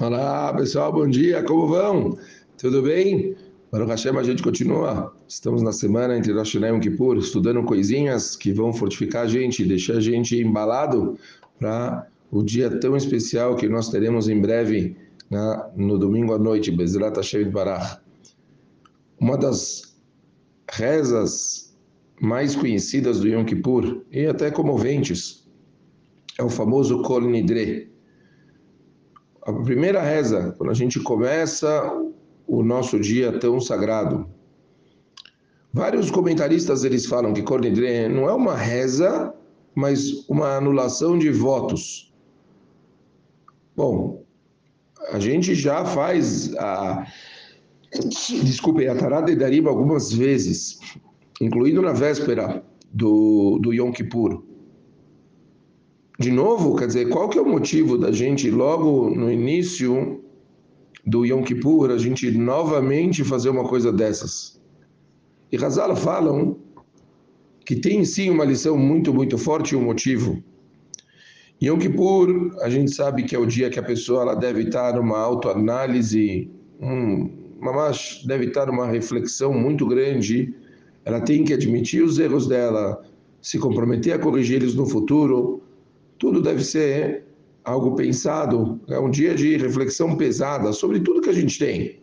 Olá pessoal, bom dia, como vão? Tudo bem? Baruch Hashem, a gente continua. Estamos na semana entre Rosh Hashanah e Yom Kippur, estudando coisinhas que vão fortificar a gente, deixar a gente embalado para o dia tão especial que nós teremos em breve, na, no domingo à noite, Bezrat Hashem Barach. Uma das rezas mais conhecidas do Yom Kippur, e até comoventes, é o famoso Kol Nidre a primeira reza, quando a gente começa o nosso dia tão sagrado. Vários comentaristas eles falam que Cornidre não é uma reza, mas uma anulação de votos. Bom, a gente já faz a desculpe, a Tarada e Dariba algumas vezes, incluindo na véspera do, do Yom Kippur. De novo, quer dizer, qual que é o motivo da gente logo no início do Yom Kippur a gente novamente fazer uma coisa dessas? E Hazal falam que tem sim uma lição muito, muito forte e um motivo. Yom Kippur, a gente sabe que é o dia que a pessoa ela deve estar numa autoanálise, um, mas deve estar numa reflexão muito grande. Ela tem que admitir os erros dela, se comprometer a corrigir eles no futuro tudo deve ser algo pensado, é um dia de reflexão pesada sobre tudo que a gente tem.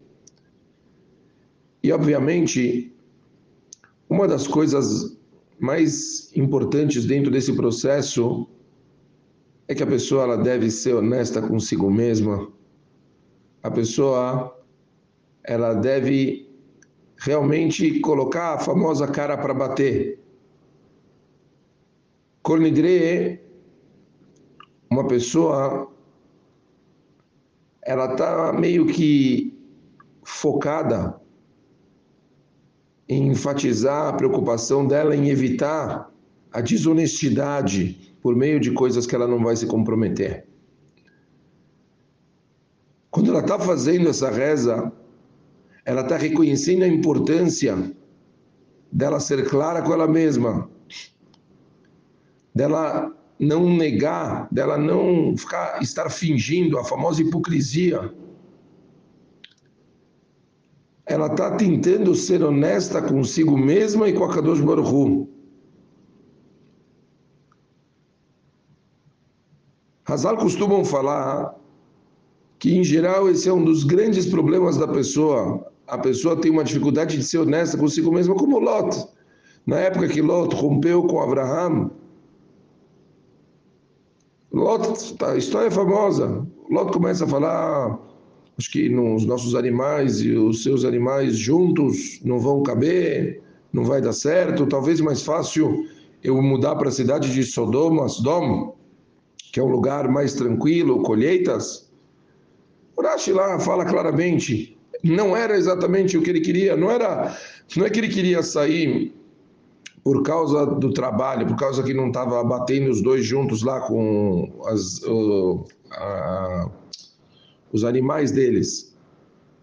E, obviamente, uma das coisas mais importantes dentro desse processo é que a pessoa ela deve ser honesta consigo mesma. A pessoa ela deve realmente colocar a famosa cara para bater. Cornidre uma pessoa ela está meio que focada em enfatizar a preocupação dela em evitar a desonestidade por meio de coisas que ela não vai se comprometer. Quando ela está fazendo essa reza, ela está reconhecendo a importância dela ser clara com ela mesma, dela não negar, dela não ficar, estar fingindo a famosa hipocrisia. Ela está tentando ser honesta consigo mesma e com a Kadosh Baruch. Hazal costumam falar que, em geral, esse é um dos grandes problemas da pessoa. A pessoa tem uma dificuldade de ser honesta consigo mesma, como Lot. Na época que Lot rompeu com Abraham, Lot, tá, história é famosa. Lot começa a falar, acho que nos nossos animais e os seus animais juntos não vão caber, não vai dar certo. Talvez mais fácil eu mudar para a cidade de Sodoma, Sodom, que é um lugar mais tranquilo, colheitas. Urashi lá fala claramente, não era exatamente o que ele queria, não era, não é que ele queria sair por causa do trabalho, por causa que não estava batendo os dois juntos lá com as, os animais deles.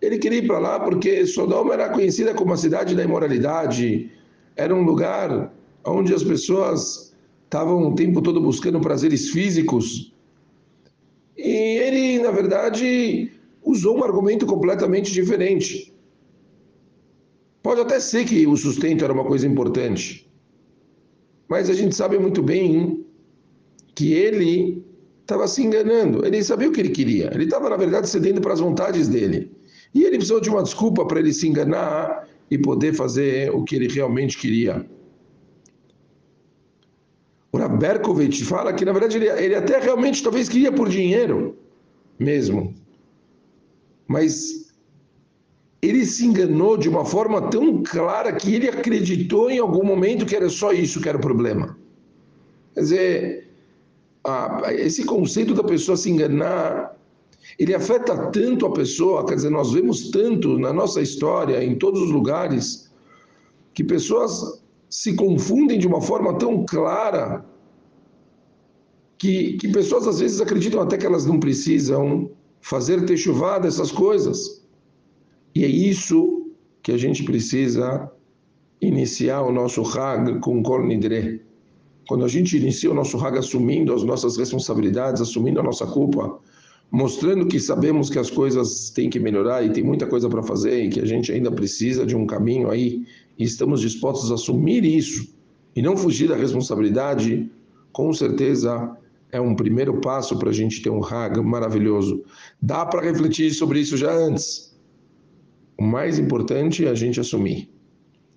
Ele queria ir para lá porque Sodoma era conhecida como a cidade da imoralidade, era um lugar onde as pessoas estavam o tempo todo buscando prazeres físicos. E ele, na verdade, usou um argumento completamente diferente. Pode até ser que o sustento era uma coisa importante, mas a gente sabe muito bem que ele estava se enganando. Ele sabia o que ele queria. Ele estava, na verdade, cedendo para as vontades dele. E ele precisou de uma desculpa para ele se enganar e poder fazer o que ele realmente queria. O Raberkovich fala que, na verdade, ele, ele até realmente talvez queria por dinheiro mesmo. Mas ele se enganou de uma forma tão clara que ele acreditou em algum momento que era só isso que era o problema. Quer dizer, a, esse conceito da pessoa se enganar, ele afeta tanto a pessoa, quer dizer, nós vemos tanto na nossa história, em todos os lugares, que pessoas se confundem de uma forma tão clara que, que pessoas às vezes acreditam até que elas não precisam fazer ter chuvada essas coisas. E é isso que a gente precisa iniciar o nosso Hag com Kol Nidre. Quando a gente inicia o nosso Hag assumindo as nossas responsabilidades, assumindo a nossa culpa, mostrando que sabemos que as coisas têm que melhorar e tem muita coisa para fazer e que a gente ainda precisa de um caminho aí e estamos dispostos a assumir isso e não fugir da responsabilidade, com certeza é um primeiro passo para a gente ter um Hag maravilhoso. Dá para refletir sobre isso já antes. O mais importante é a gente assumir.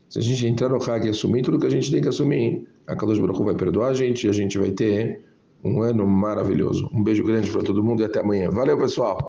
Se a gente entrar no Hag e assumir tudo que a gente tem que assumir, a Kadosh Baruch vai perdoar a gente e a gente vai ter um ano maravilhoso. Um beijo grande para todo mundo e até amanhã. Valeu, pessoal!